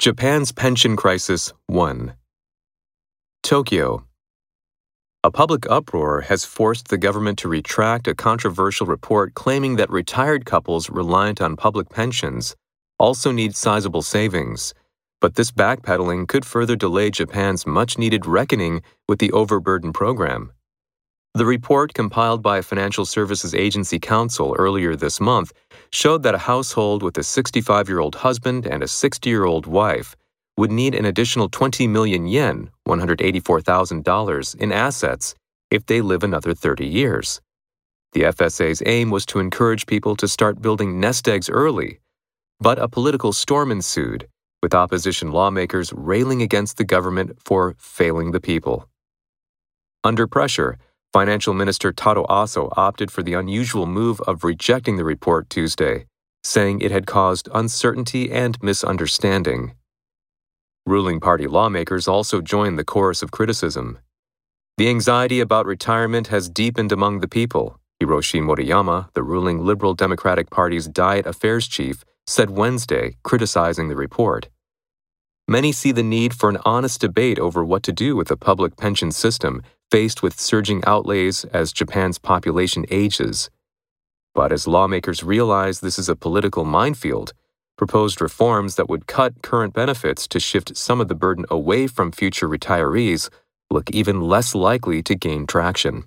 Japan's Pension Crisis 1 Tokyo A public uproar has forced the government to retract a controversial report claiming that retired couples reliant on public pensions also need sizable savings. But this backpedaling could further delay Japan's much needed reckoning with the overburden program. The report, compiled by a Financial Services Agency Council earlier this month, showed that a household with a 65 year old husband and a 60 year old wife would need an additional 20 million yen, $184,000, in assets if they live another 30 years. The FSA's aim was to encourage people to start building nest eggs early, but a political storm ensued, with opposition lawmakers railing against the government for failing the people. Under pressure, Financial Minister Taro Aso opted for the unusual move of rejecting the report Tuesday, saying it had caused uncertainty and misunderstanding. Ruling party lawmakers also joined the chorus of criticism. The anxiety about retirement has deepened among the people, Hiroshi Moriyama, the ruling Liberal Democratic Party's Diet Affairs chief, said Wednesday, criticizing the report. Many see the need for an honest debate over what to do with the public pension system faced with surging outlays as Japan's population ages. But as lawmakers realize this is a political minefield, proposed reforms that would cut current benefits to shift some of the burden away from future retirees look even less likely to gain traction.